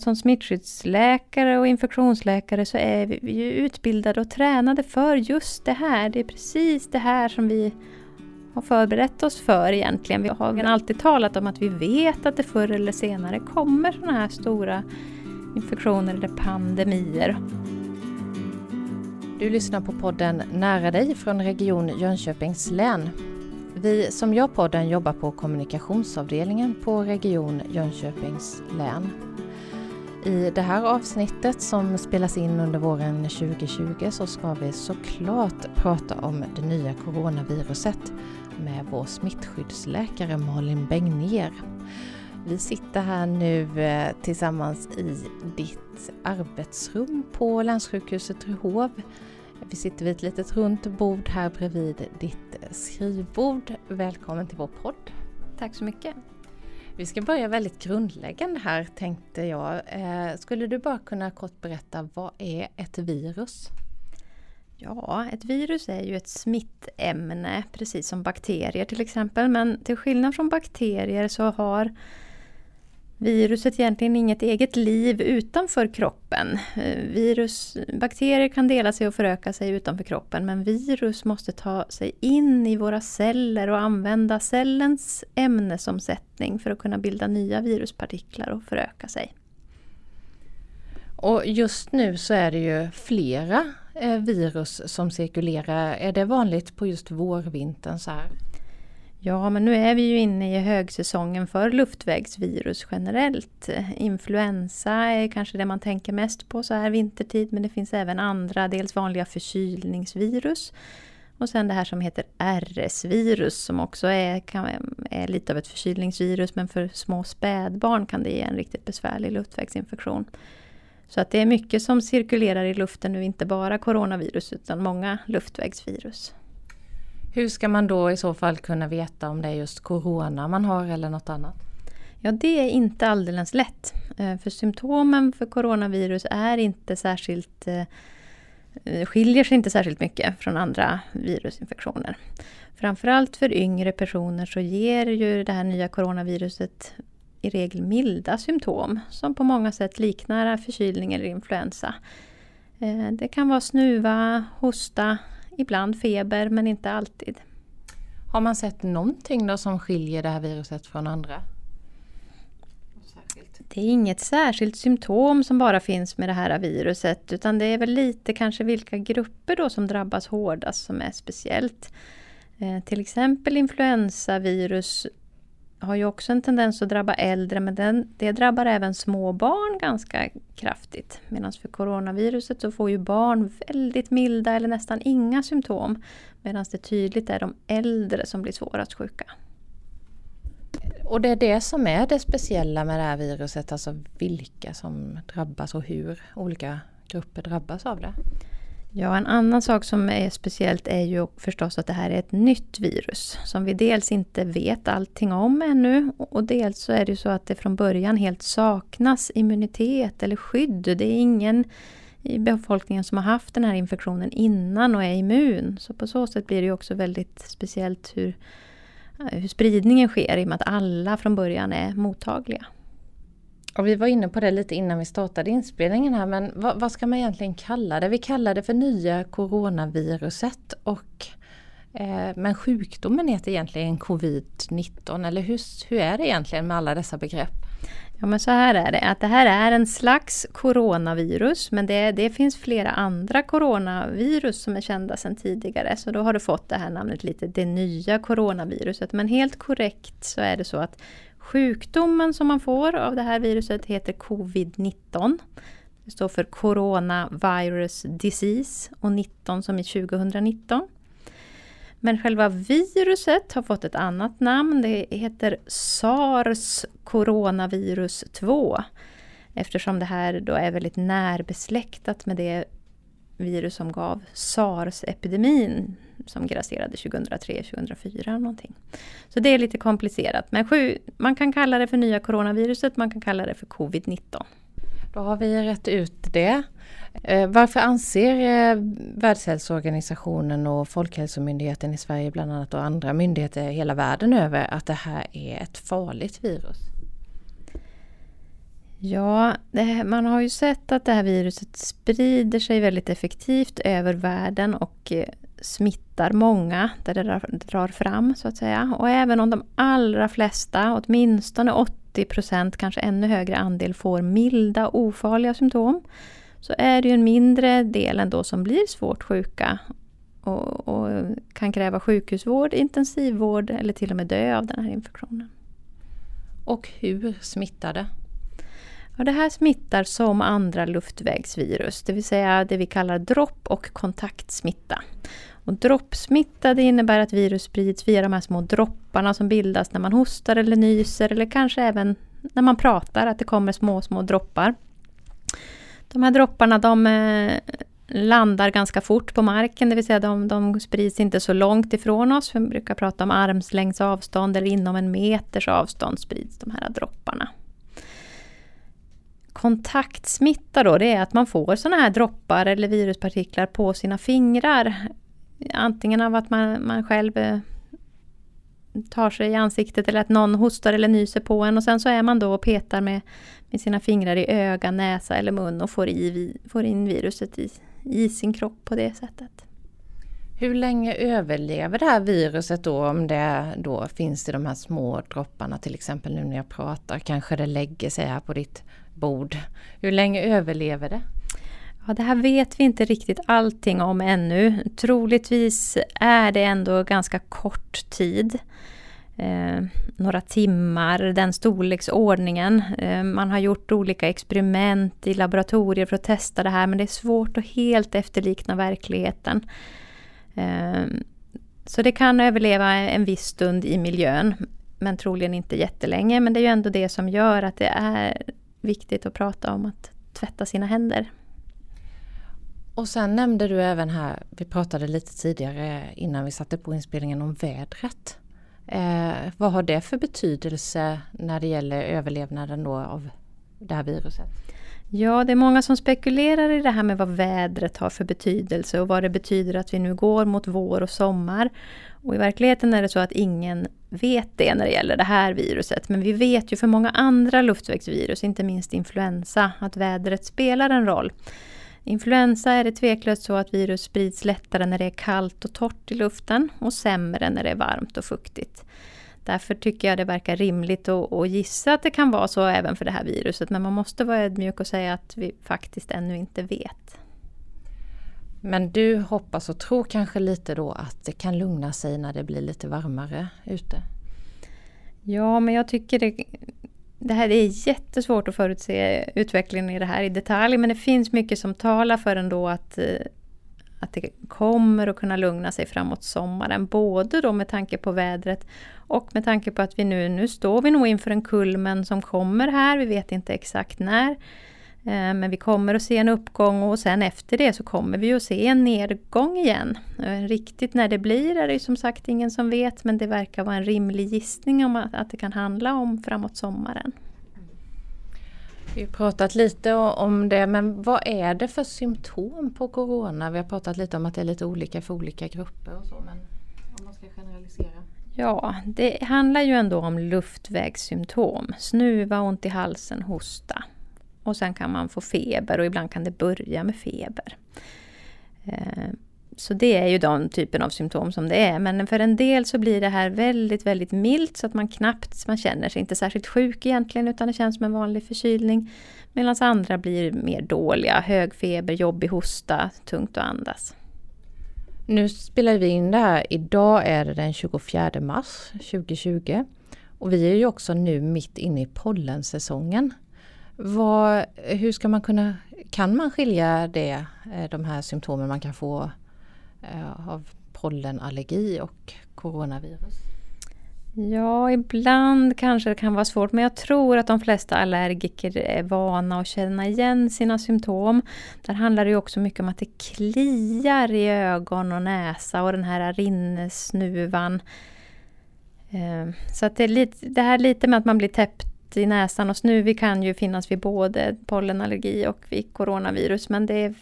Som smittskyddsläkare och infektionsläkare så är vi ju utbildade och tränade för just det här. Det är precis det här som vi har förberett oss för egentligen. Vi har alltid talat om att vi vet att det förr eller senare kommer sådana här stora infektioner eller pandemier. Du lyssnar på podden Nära dig från Region Jönköpings län. Vi som gör podden jobbar på kommunikationsavdelningen på Region Jönköpings län. I det här avsnittet som spelas in under våren 2020 så ska vi såklart prata om det nya coronaviruset med vår smittskyddsläkare Malin Bengner. Vi sitter här nu eh, tillsammans i ditt arbetsrum på länssjukhuset Ryhov. Vi sitter vid ett litet runt bord här bredvid ditt skrivbord. Välkommen till vår podd. Tack så mycket. Vi ska börja väldigt grundläggande här tänkte jag. Eh, skulle du bara kunna kort berätta, vad är ett virus? Ja, ett virus är ju ett smittämne, precis som bakterier till exempel. Men till skillnad från bakterier så har viruset egentligen inget eget liv utanför kroppen. Eh, virus, bakterier kan dela sig och föröka sig utanför kroppen men virus måste ta sig in i våra celler och använda cellens ämnesomsättning för att kunna bilda nya viruspartiklar och föröka sig. Och just nu så är det ju flera eh, virus som cirkulerar. Är det vanligt på just vårvintern så här? Ja, men nu är vi ju inne i högsäsongen för luftvägsvirus generellt. Influensa är kanske det man tänker mest på så här vintertid, men det finns även andra, dels vanliga förkylningsvirus och sen det här som heter RS-virus som också är, kan, är lite av ett förkylningsvirus, men för små spädbarn kan det ge en riktigt besvärlig luftvägsinfektion. Så att det är mycket som cirkulerar i luften nu, inte bara coronavirus utan många luftvägsvirus. Hur ska man då i så fall kunna veta om det är just Corona man har eller något annat? Ja, det är inte alldeles lätt. Eh, för symptomen för coronavirus är inte särskilt eh, eh, skiljer sig inte särskilt mycket från andra virusinfektioner. Framförallt för yngre personer så ger ju det här nya coronaviruset i regel milda symptom som på många sätt liknar förkylning eller influensa. Det kan vara snuva, hosta, Ibland feber men inte alltid. Har man sett någonting då som skiljer det här viruset från andra? Det är inget särskilt symptom som bara finns med det här viruset utan det är väl lite kanske vilka grupper då som drabbas hårdast som är speciellt. Eh, till exempel influensavirus har ju också en tendens att drabba äldre men den, det drabbar även små barn ganska kraftigt. Medan för coronaviruset så får ju barn väldigt milda eller nästan inga symptom. Medan det tydligt är de äldre som blir svårast sjuka. Och det är det som är det speciella med det här viruset, alltså vilka som drabbas och hur olika grupper drabbas av det? Ja, en annan sak som är speciellt är ju förstås att det här är ett nytt virus som vi dels inte vet allting om ännu och dels så är det ju så att det från början helt saknas immunitet eller skydd. Det är ingen i befolkningen som har haft den här infektionen innan och är immun. Så på så sätt blir det ju också väldigt speciellt hur, hur spridningen sker i och med att alla från början är mottagliga. Och vi var inne på det lite innan vi startade inspelningen här men vad, vad ska man egentligen kalla det? Vi kallar det för nya coronaviruset och eh, men sjukdomen heter egentligen covid-19 eller hur, hur är det egentligen med alla dessa begrepp? Ja men så här är det, att det här är en slags coronavirus men det, det finns flera andra coronavirus som är kända sedan tidigare så då har du fått det här namnet lite det nya coronaviruset. Men helt korrekt så är det så att Sjukdomen som man får av det här viruset heter covid-19. Det står för Coronavirus Disease och 19 som i 2019. Men själva viruset har fått ett annat namn. Det heter SARS coronavirus 2. Eftersom det här då är väldigt närbesläktat med det virus som gav SARS-epidemin som grasserade 2003-2004 någonting. Så det är lite komplicerat. Men sju, man kan kalla det för nya coronaviruset, man kan kalla det för covid-19. Då har vi rätt ut det. Eh, varför anser eh, Världshälsoorganisationen och Folkhälsomyndigheten i Sverige bland annat och andra myndigheter hela världen över att det här är ett farligt virus? Ja, det, man har ju sett att det här viruset sprider sig väldigt effektivt över världen och eh, smittar många där det drar, drar fram så att säga. Och även om de allra flesta, åtminstone 80 procent, kanske ännu högre andel, får milda ofarliga symptom så är det ju en mindre del ändå som blir svårt sjuka och, och, kan kräva sjukhusvård, intensivvård eller till och med dö av den här infektionen. Och hur smittar det? Ja, det här smittar som andra luftvägsvirus, det vill säga det vi kallar dropp och kontaktsmitta. Och droppsmitta det innebär att virus sprids via de här små dropparna som bildas när man hostar eller nyser eller kanske även när man pratar, att det kommer små, små droppar. De här dropparna de eh, landar ganska fort på marken, det vill säga de, de sprids inte så långt ifrån oss. Vi brukar prata om armslängds avstånd eller inom en meters avstånd sprids de här dropparna. Kontaktsmitta då, det är att man får sådana här droppar eller viruspartiklar på sina fingrar. Antingen av att man, man själv eh, tar sig i ansiktet eller att någon hostar eller nyser på en och sen så är man då och petar med, med sina fingrar i öga, näsa eller mun och får, i, får in viruset i, i sin kropp på det sättet. Hur länge överlever det här viruset då om det då finns i de här små dropparna till exempel nu när jag pratar? Kanske det lägger sig här på ditt bord. Hur länge överlever det? Ja, det här vet vi inte riktigt allting om ännu. Troligtvis är det ändå ganska kort tid. Eh, några timmar, den storleksordningen. Eh, man har gjort olika experiment i laboratorier för att testa det här men det är svårt att helt efterlikna verkligheten. Eh, så det kan överleva en viss stund i miljön men troligen inte jättelänge. Men det är ju ändå det som gör att det är viktigt att prata om att tvätta sina händer. Och sen nämnde du även här, vi pratade lite tidigare innan vi satte på inspelningen om vädret. Eh, vad har det för betydelse när det gäller överlevnaden då av det här viruset? Ja, det är många som spekulerar i det här med vad vädret har för betydelse och vad det betyder att vi nu går mot vår och sommar. Och i verkligheten är det så att ingen vet det när det gäller det här viruset. Men vi vet ju för många andra luftvägsvirus, inte minst influensa, att vädret spelar en roll. Influensa är det tveklöst så att virus sprids lättare när det är kallt och torrt i luften och sämre när det är varmt och fuktigt. Därför tycker jag det verkar rimligt att, gissa att det kan vara så även för det här viruset. Men man måste vara ödmjuk och säga att vi faktiskt ännu inte vet. Men du hoppas och tror kanske lite då att det kan lugna sig när det blir lite varmare ute? Ja, men jag tycker det, det här är jättesvårt att förutse utvecklingen i det här i detalj, men det finns mycket som talar för ändå att, eh, att det kommer att kunna lugna sig framåt sommaren. Både då med tanke på vädret och med tanke på att vi nu, nu står vi nog inför en kulmen som kommer här, vi vet inte exakt när. Eh, men vi kommer att se en uppgång och sen efter det så kommer vi att se en nedgång igen. Eh, riktigt när det blir är det som sagt ingen som vet men det verkar vara en rimlig gissning om att det kan handla om framåt sommaren. Vi har pratat lite om det men vad är det för symptom på Corona? Vi har pratat lite om att det är lite olika för olika grupper och så men om man ska generalisera. Ja, det handlar ju ändå om luftvägssymptom. Snuva, ont i halsen, hosta. Och sen kan man få feber och ibland kan det börja med feber. Eh, så det är ju den typen av symptom som det är. Men för en del så blir det här väldigt, väldigt milt så att man knappt, man känner sig inte särskilt sjuk egentligen utan det känns som en vanlig förkylning. Medan andra blir mer dåliga, hög feber, jobbig hosta, tungt att andas. Nu spelar vi in det här, idag är det den 24 mars 2020. Och vi är ju också nu mitt inne i pollensäsongen. Vad, hur ska man kunna, kan man skilja det, eh, de här symptomen man kan få Eh, av pollenallergi och coronavirus? Ja, ibland kanske det kan vara svårt men jag tror att de flesta allergiker är vana att känna igen sina symptom. Där handlar det också mycket om att det kliar i ögon och näsa och den här rinnesnuvan. Eh, så att det, är lite, det här lite med att man blir täppt i näsan och snuvig kan ju finnas vid både pollenallergi och vid coronavirus. Men det är,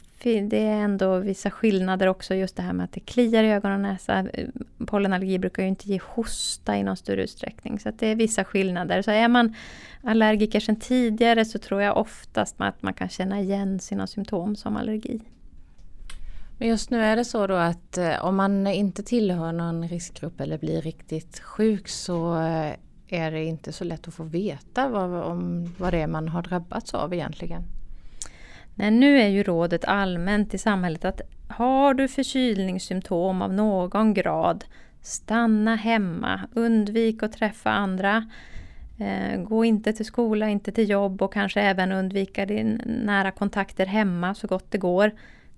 det är ändå vissa skillnader också. Just det här med att det kliar i ögon och näsa. Eh, pollenallergi brukar ju inte ge hosta i någon större utsträckning. Så det är vissa skillnader. Så är man allergiker sedan tidigare så tror jag oftast att man kan känna igen sina symptom som allergi. Men just nu är det så då att eh, om man inte tillhör någon riskgrupp eller blir riktigt sjuk så eh, är det inte så lätt att få veta vad, om, vad det är man har drabbats av egentligen. Nej, nu är ju rådet allmänt i samhället att har du förkylningssymptom av någon grad, stanna hemma, undvik att träffa andra. Eh, gå inte till skola, inte till jobb och kanske även undvika din nära kontakter hemma så gott det går.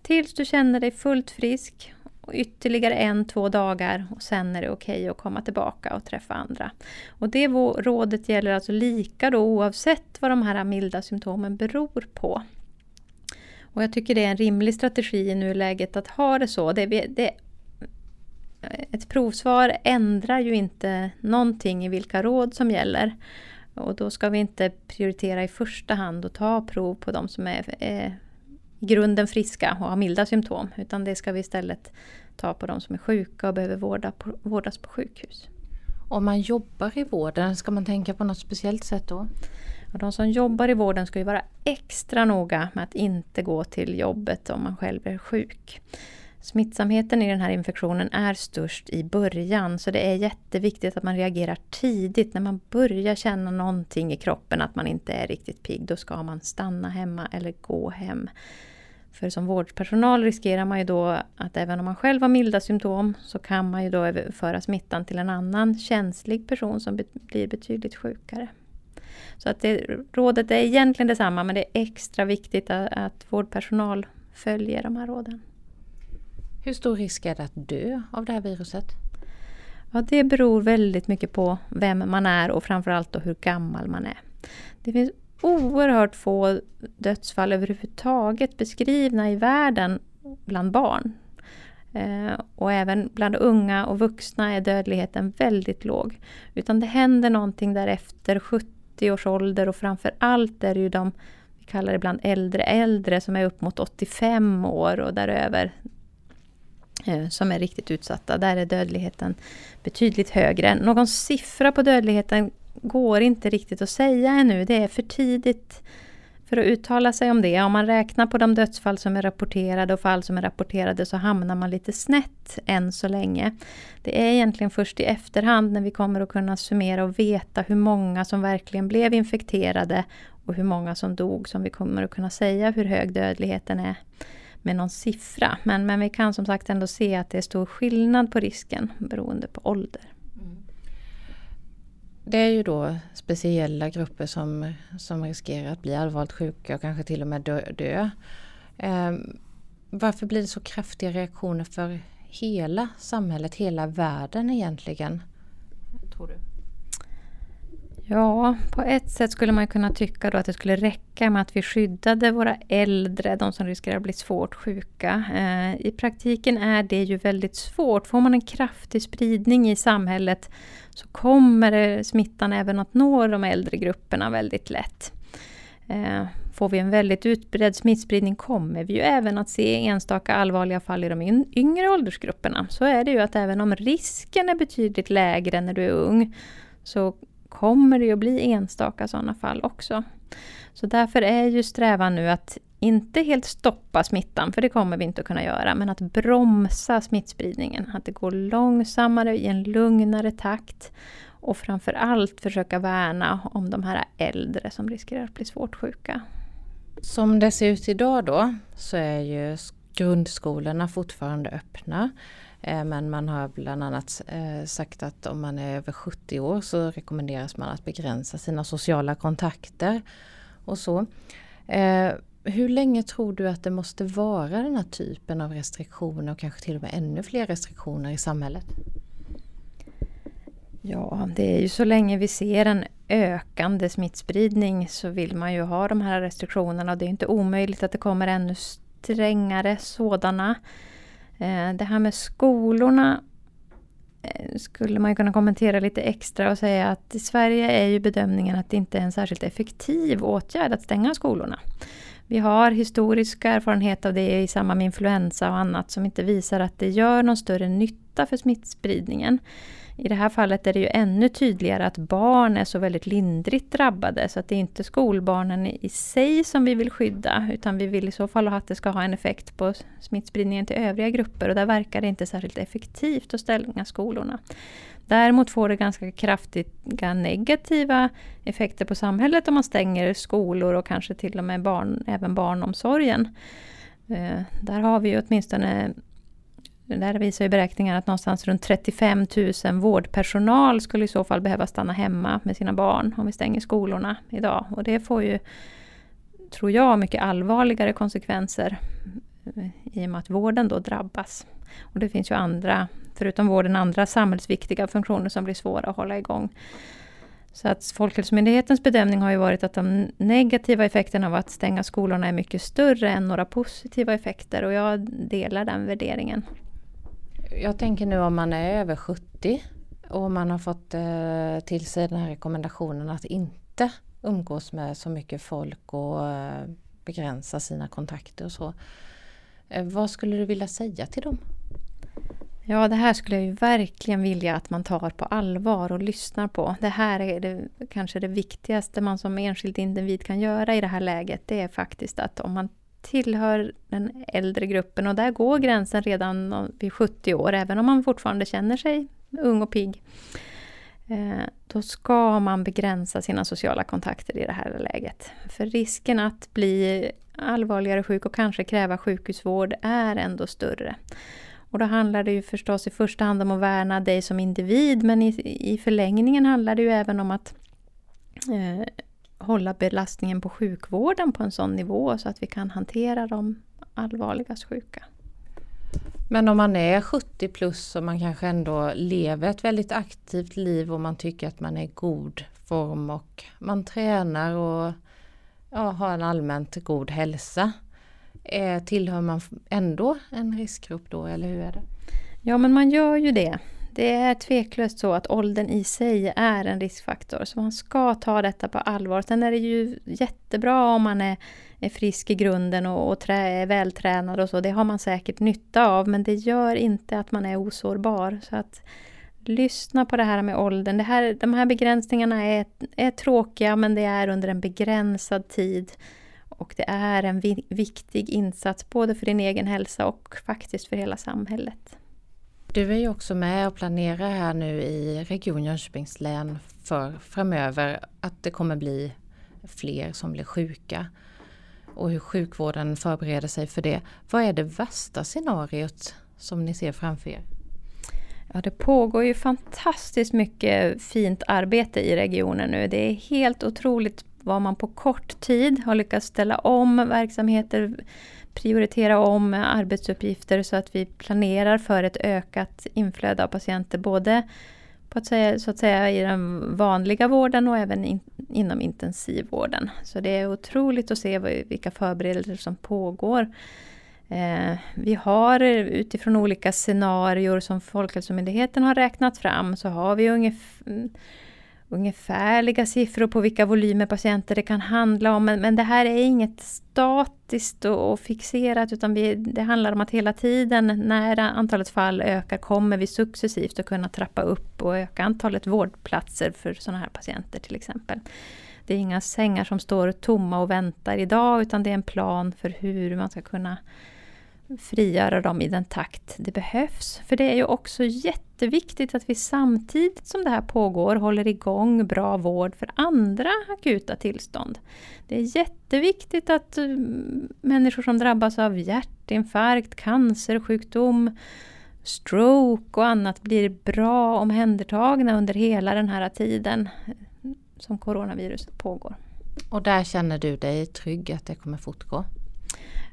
Tills du känner dig fullt frisk. Och ytterligare en, två dagar och sen är det okej okay att komma tillbaka och träffa andra. Och det rådet gäller alltså lika då oavsett vad de här milda symptomen beror på. Och jag tycker det är en rimlig strategi i nuläget att ha det så. Det, det, ett provsvar ändrar ju inte någonting i vilka råd som gäller. Och då ska vi inte prioritera i första hand att ta prov på de som är, är i grunden friska och har milda symptom. Utan det ska vi istället ta på de som är sjuka och behöver vårda på, vårdas på sjukhus. Om man jobbar i vården, ska man tänka på något speciellt sätt då? Och de som jobbar i vården ska ju vara extra noga med att inte gå till jobbet om man själv är sjuk. Smittsamheten i den här infektionen är störst i början så det är jätteviktigt att man reagerar tidigt. När man börjar känna någonting i kroppen att man inte är riktigt pigg, då ska man stanna hemma eller gå hem. För som vårdpersonal riskerar man ju då att även om man själv har milda symptom så kan man ju då överföra smittan till en annan känslig person som blir betydligt sjukare. Så att det, rådet är egentligen detsamma men det är extra viktigt att, att vårdpersonal följer de här råden. Hur stor risk är det att dö av det här viruset? Ja, det beror väldigt mycket på vem man är och framförallt då hur gammal man är. Det finns oerhört få dödsfall överhuvudtaget beskrivna i världen bland barn. Eh, och även bland unga och vuxna är dödligheten väldigt låg. Utan det händer någonting därefter 70 års ålder och framförallt är det ju de, vi kallar det ibland äldre äldre som är upp mot 85 år och däröver Eh, som är riktigt utsatta. Där är dödligheten betydligt högre. Någon siffra på dödligheten går inte riktigt att säga ännu. Det är för tidigt för att uttala sig om det. Om man räknar på de dödsfall som är rapporterade och fall som är rapporterade så hamnar man lite snett än så länge. Det är egentligen först i efterhand när vi kommer att kunna summera och veta hur många som verkligen blev infekterade och hur många som dog som vi kommer att kunna säga hur hög dödligheten är med någon siffra. Men, men vi kan som sagt ändå se att det är stor skillnad på risken beroende på ålder. Mm. Det är ju då speciella grupper som, som riskerar att bli allvarligt sjuka och kanske till och med dö. dö. Eh, varför blir det så kraftiga reaktioner för hela samhället, hela världen egentligen? Tror du? Ja, på ett sätt skulle man kunna tycka då att det skulle räcka med att vi skyddade våra äldre, de som riskerar att bli svårt sjuka. Eh, I praktiken är det ju väldigt svårt. Får man en kraftig spridning i samhället så kommer eh, smittan även att nå de äldre grupperna väldigt lätt. Eh, får vi en väldigt utbredd smittspridning kommer vi ju även att se enstaka allvarliga fall i de yngre åldersgrupperna. Så är det ju att även om risken är betydligt lägre när du är ung så kommer det att bli enstaka sådana fall också. Så därför är ju strävan nu att inte helt stoppa smittan, för det kommer vi inte att kunna göra, men att bromsa smittspridningen. Att det går långsammare, i en lugnare takt. Och framför allt försöka värna om de här äldre som riskerar att bli svårt sjuka. Som det ser ut idag då så är ju grundskolorna fortfarande öppna. Eh, men man har bland annat eh, sagt att om man är över 70 år så rekommenderas man att begränsa sina sociala kontakter och så. Eh, hur länge tror du att det måste vara den här typen av restriktioner och kanske till och med ännu fler restriktioner i samhället? Ja, det är ju så länge vi ser en ökande smittspridning så vill man ju ha de här restriktionerna och det är inte omöjligt att det kommer ännu strängare sådana. Eh, det här med skolorna eh, skulle man kunna kommentera lite extra och säga att i Sverige är ju bedömningen att det inte är en särskilt effektiv åtgärd att stänga skolorna. Vi har historisk erfarenhet av det i samband med influensa och annat som inte visar att det gör någon större nytta för smittspridningen. I det här fallet är det ju ännu tydligare att barn är så väldigt lindrigt drabbade så att det är inte skolbarnen i sig som vi vill skydda utan vi vill i så fall att det ska ha en effekt på smittspridningen till övriga grupper och där verkar det inte särskilt effektivt att stänga skolorna. Däremot får det ganska kraftiga negativa effekter på samhället om man stänger skolor och kanske till och med barn, även barnomsorgen. Eh, där har vi åtminstone där visar ju beräkningar att någonstans runt 35 000 vårdpersonal skulle i så fall behöva stanna hemma med sina barn om vi stänger skolorna idag. Och det får ju, tror jag, mycket allvarligare konsekvenser i och med att vården då drabbas. Och det finns ju andra, förutom vården, andra samhällsviktiga funktioner som blir svåra att hålla igång. Så att Folkhälsomyndighetens bedömning har ju varit att de negativa effekterna av att stänga skolorna är mycket större än några positiva effekter och jag delar den värderingen. Jag tänker nu om man är över 70 och man har fått eh, till sig den här rekommendationen att inte umgås med så mycket folk och eh, begränsa sina kontakter och så. Eh, vad skulle du vilja säga till dem? Ja, det här skulle jag ju verkligen vilja att man tar på allvar och lyssnar på. Det här är det, kanske det viktigaste man som enskild individ kan göra i det här läget. Det är faktiskt att om man tillhör den äldre gruppen och där går gränsen redan vid 70 år, även om man fortfarande känner sig ung och pigg. Eh, då ska man begränsa sina sociala kontakter i det här läget. För risken att bli allvarligare sjuk och kanske kräva sjukhusvård är ändå större. Och då handlar det ju förstås i första hand om att värna dig som individ men i, i förlängningen handlar det ju även om att eh, hålla belastningen på sjukvården på en sån nivå så att vi kan hantera de allvarligast sjuka. Men om man är 70 plus och man kanske ändå lever ett väldigt aktivt liv och man tycker att man är i god form och man tränar och ja, har en allmänt god hälsa. Eh, tillhör man ändå en riskgrupp då eller hur är det? Ja men man gör ju det. Det är tveklöst så att åldern i sig är en riskfaktor, så man ska ta detta på allvar. Sen är det ju jättebra om man är, är frisk i grunden och, och trä, är vältränad och så, det har man säkert nytta av, men det gör inte att man är osårbar. Så att lyssna på det här med åldern. Det här, de här begränsningarna är, är tråkiga, men det är under en begränsad tid. Och det är en vi, viktig insats både för din egen hälsa och faktiskt för hela samhället. Du är ju också med och planerar här nu i Region Jönköpings län för framöver att det kommer bli fler som blir sjuka och hur sjukvården förbereder sig för det. Vad är det värsta scenariot som ni ser framför er? Ja, det pågår ju fantastiskt mycket fint arbete i regionen nu. Det är helt otroligt vad man på kort tid har lyckats ställa om verksamheter, prioritera om arbetsuppgifter så att vi planerar för ett ökat inflöde av patienter både på att säga, så att säga, i den vanliga vården och även in, inom intensivvården. Så det är otroligt att se vilka förberedelser som pågår. Eh, vi har utifrån olika scenarier som Folkhälsomyndigheten har räknat fram så har vi ungefär ungefärliga siffror på vilka volymer patienter det kan handla om. Men, men det här är inget statiskt och, och fixerat utan vi, det handlar om att hela tiden när antalet fall ökar kommer vi successivt att kunna trappa upp och öka antalet vårdplatser för sådana här patienter till exempel. Det är inga sängar som står tomma och väntar idag utan det är en plan för hur man ska kunna frigöra dem i den takt det behövs. För det är ju också jätteviktigt att vi samtidigt som det här pågår håller igång bra vård för andra akuta tillstånd. Det är jätteviktigt att eh, människor som drabbas av hjärtinfarkt, cancersjukdom, stroke och annat blir bra omhändertagna under hela den här tiden som coronaviruset pågår. Och där känner du dig trygg att det kommer fortgå?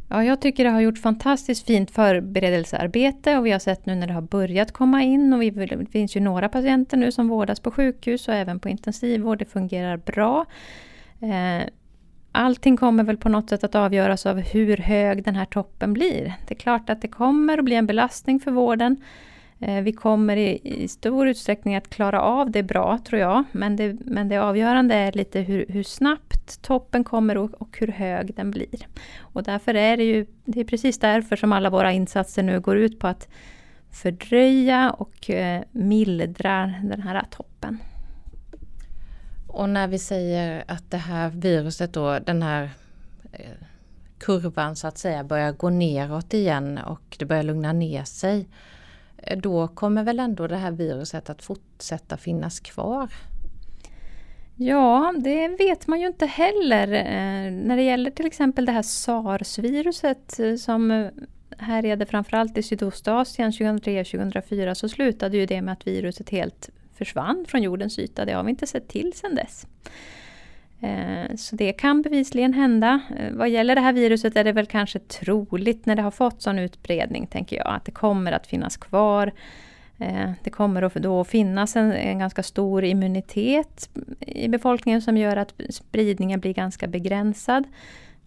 Ja, jag tycker det har gjort fantastiskt fint förberedelsearbete och vi har sett nu när det har börjat komma in och vi, det finns ju några patienter nu som vårdas på sjukhus och även på intensivvård. Det fungerar bra. Eh, allting kommer väl på något sätt att avgöras av hur hög den här toppen blir. Det är klart att det kommer att bli en belastning för vården. Eh, vi kommer i, i, stor utsträckning att klara av det bra tror jag. Men det, men det avgörande är lite hur, hur snabbt toppen kommer och, och, hur hög den blir. Och därför är det ju, det är precis därför som alla våra insatser nu går ut på att fördröja och eh, mildra den här toppen. Och när vi säger att det här viruset då, den här eh, kurvan så att säga börjar gå neråt igen och det börjar lugna ner sig. Eh, då kommer väl ändå det här viruset att fortsätta finnas kvar? Ja, det vet man ju inte heller. Eh, när det gäller till exempel det här sars-viruset eh, som eh, härjade framförallt i Sydostasien 2003-2004 så slutade ju det med att viruset helt försvann från jordens yta. Det har vi inte sett till sedan dess. Eh, så det kan bevisligen hända. Vad gäller det här viruset är det väl kanske troligt när det har fått sån utbredning, tänker jag, att det kommer att finnas kvar. Eh, det kommer att då finnas en, en ganska stor immunitet i befolkningen som gör att spridningen blir ganska begränsad.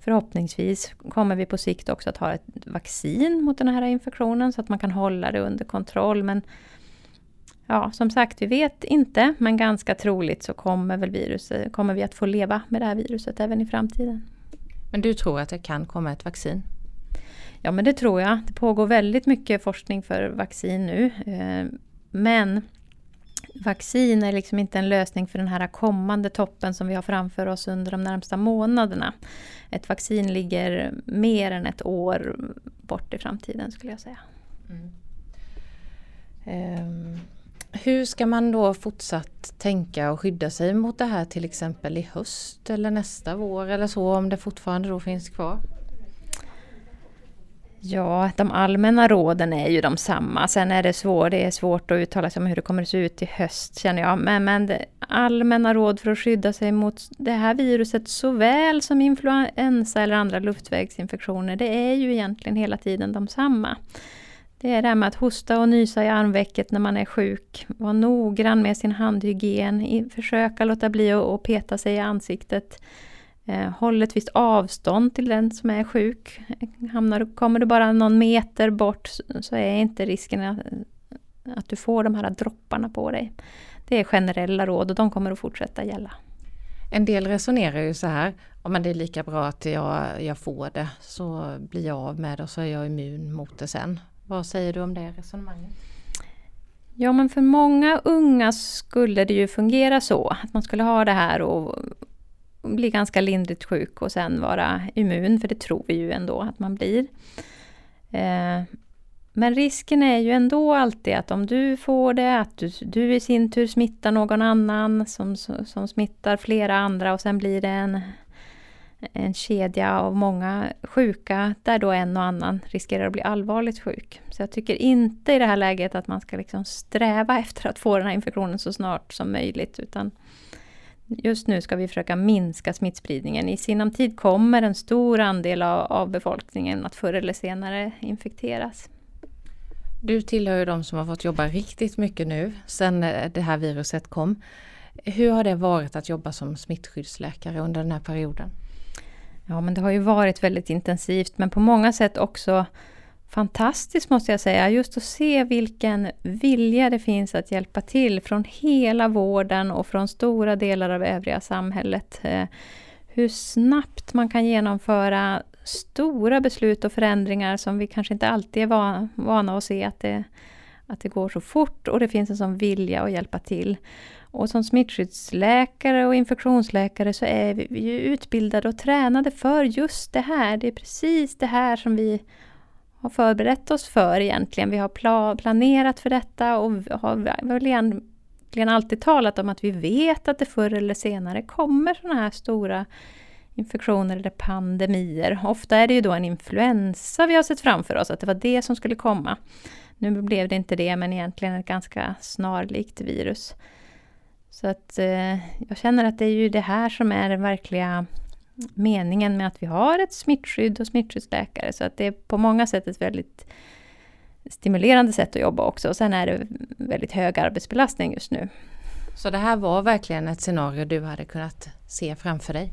Förhoppningsvis kommer vi på sikt också att ha ett vaccin mot den här infektionen så att man kan hålla det under kontroll. Men Ja, som sagt, vi vet inte, men ganska troligt så kommer, väl viruset, kommer vi att få leva med det här viruset även i framtiden. Men du tror att det kan komma ett vaccin? Ja, men det tror jag. Det pågår väldigt mycket forskning för vaccin nu. Eh, men vaccin är liksom inte en lösning för den här kommande toppen som vi har framför oss under de närmsta månaderna. Ett vaccin ligger mer än ett år bort i framtiden skulle jag säga. Mm. Um. Hur ska man då fortsatt tänka och skydda sig mot det här till exempel i höst eller nästa vår eller så om det fortfarande då finns kvar? Ja, de allmänna råden är ju de samma. Sen är det, svår, det är svårt att uttala sig om hur det kommer att se ut i höst känner jag. Men, men allmänna råd för att skydda sig mot det här viruset såväl som influensa eller andra luftvägsinfektioner, det är ju egentligen hela tiden de samma. Det är det här med att hosta och nysa i armvecket när man är sjuk. Var noggrann med sin handhygien. Försöka låta bli att peta sig i ansiktet. Eh, håll ett visst avstånd till den som är sjuk. Hamnar, kommer du bara någon meter bort så är inte risken att, att du får de här dropparna på dig. Det är generella råd och de kommer att fortsätta gälla. En del resonerar ju så här, om det är lika bra att jag, jag får det så blir jag av med det och så är jag immun mot det sen. Vad säger du om det resonemanget? Ja men för många unga skulle det ju fungera så. Att man skulle ha det här och bli ganska lindrigt sjuk och sen vara immun, för det tror vi ju ändå att man blir. Eh, men risken är ju ändå alltid att om du får det, att du, du i sin tur smittar någon annan som, som smittar flera andra och sen blir det en en kedja av många sjuka där då en och annan riskerar att bli allvarligt sjuk. Så jag tycker inte i det här läget att man ska liksom sträva efter att få den här infektionen så snart som möjligt utan just nu ska vi försöka minska smittspridningen. I sinom tid kommer en stor andel av, av befolkningen att förr eller senare infekteras. Du tillhör ju de som har fått jobba riktigt mycket nu sedan det här viruset kom. Hur har det varit att jobba som smittskyddsläkare under den här perioden? Ja, men det har ju varit väldigt intensivt, men på många sätt också fantastiskt måste jag säga. Just att se vilken vilja det finns att hjälpa till från hela vården och från stora delar av övriga samhället. Eh, hur snabbt man kan genomföra stora beslut och förändringar som vi kanske inte alltid är vana att se att det, att det går så fort och det finns en sån vilja att hjälpa till. Och som smittskyddsläkare och infektionsläkare så är vi ju utbildade och tränade för just det här. Det är precis det här som vi har förberett oss för egentligen. Vi har pla planerat för detta och har väl egentligen alltid talat om att vi vet att det förr eller senare kommer sådana här stora infektioner eller pandemier. Ofta är det ju då en influensa vi har sett framför oss, att det var det som skulle komma. Nu blev det inte det, men egentligen ett ganska snarlikt virus. Så att eh, jag känner att det är ju det här som är den verkliga meningen med att vi har ett smittskydd och smittskyddsläkare. Så att det är på många sätt ett väldigt stimulerande sätt att jobba också. Och sen är det väldigt hög arbetsbelastning just nu. Så det här var verkligen ett scenario du hade kunnat se framför dig?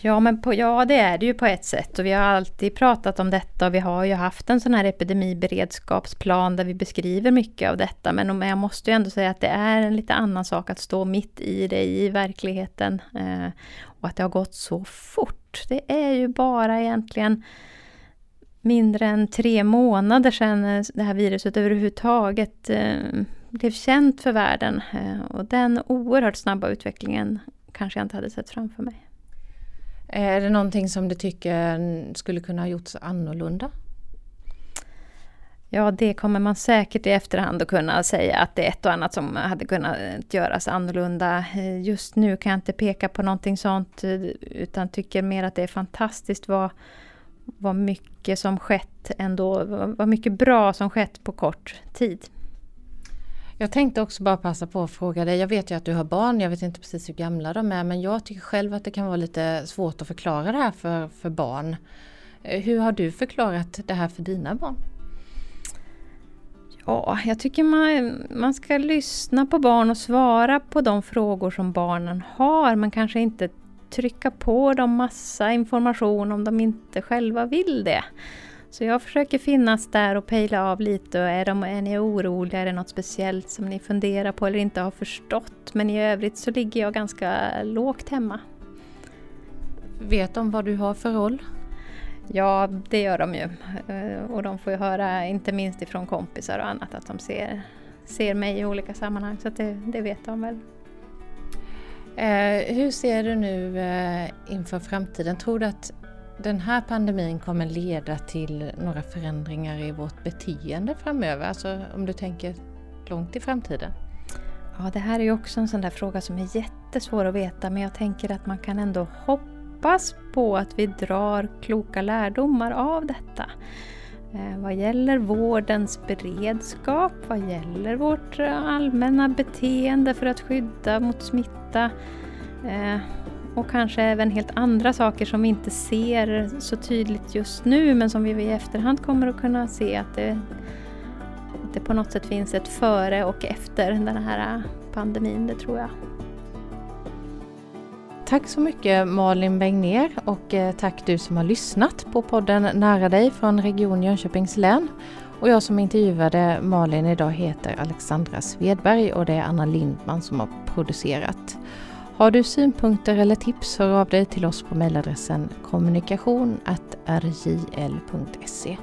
Ja, men på, ja, det är det ju på ett sätt och vi har alltid pratat om detta och vi har ju haft en sån här epidemiberedskapsplan där vi beskriver mycket av detta. Men jag måste ju ändå säga att det är en lite annan sak att stå mitt i det i verkligheten. Eh, och att det har gått så fort. Det är ju bara egentligen mindre än tre månader sedan eh, det här viruset överhuvudtaget eh, blev känt för världen. Eh, och den oerhört snabba utvecklingen kanske jag inte hade sett framför mig. Eh, är det någonting som du tycker skulle kunna ha gjorts annorlunda? Ja, det kommer man säkert i efterhand att kunna säga att det är ett och annat som hade kunnat göras annorlunda. Eh, just nu kan jag inte peka på någonting sånt eh, utan tycker mer att det är fantastiskt vad, vad mycket som skett ändå, vad mycket bra som skett på kort tid. Jag tänkte också bara passa på att fråga dig. Jag vet ju att du har barn, jag vet inte precis hur gamla de är men jag tycker själv att det kan vara lite svårt att förklara det här för, för barn. Eh, hur har du förklarat det här för dina barn? Ja, jag tycker man, man ska lyssna på barn och svara på de frågor som barnen har men kanske inte trycka på dem massa information om de inte själva vill det. Så jag försöker finnas där och pejla av lite. Är, de, är ni oroliga? Är det något speciellt som ni funderar på eller inte har förstått? Men i övrigt så ligger jag ganska lågt hemma. Vet de vad du har för roll? Ja, det gör de ju. Eh, och de får ju höra, inte minst ifrån kompisar och annat, att de ser, ser mig i olika sammanhang. Så det, det vet de väl. Eh, hur ser du nu eh, inför framtiden? Tror du att den här pandemin kommer leda till några förändringar i vårt beteende framöver? Alltså om du tänker långt i framtiden? Ja, det här är ju också en sån där fråga som är jättesvår att veta men jag tänker att man kan ändå hoppas på att vi drar kloka lärdomar av detta. Eh, vad gäller vårdens beredskap, vad gäller vårt eh, allmänna beteende för att skydda mot smitta eh, och kanske även helt andra saker som vi inte ser så tydligt just nu men som vi i efterhand kommer att kunna se att det, att det på något sätt finns ett före och efter den här pandemin, det tror jag. Tack så mycket Malin Bengner och eh, tack du som har lyssnat på podden Nära dig från Region Jönköpings län. Och jag som intervjuade Malin idag heter Alexandra Svedberg och det är Anna Lindman som har producerat. Har du synpunkter eller tips, hör av dig till oss på mejladressen kommunikation.rjl.se.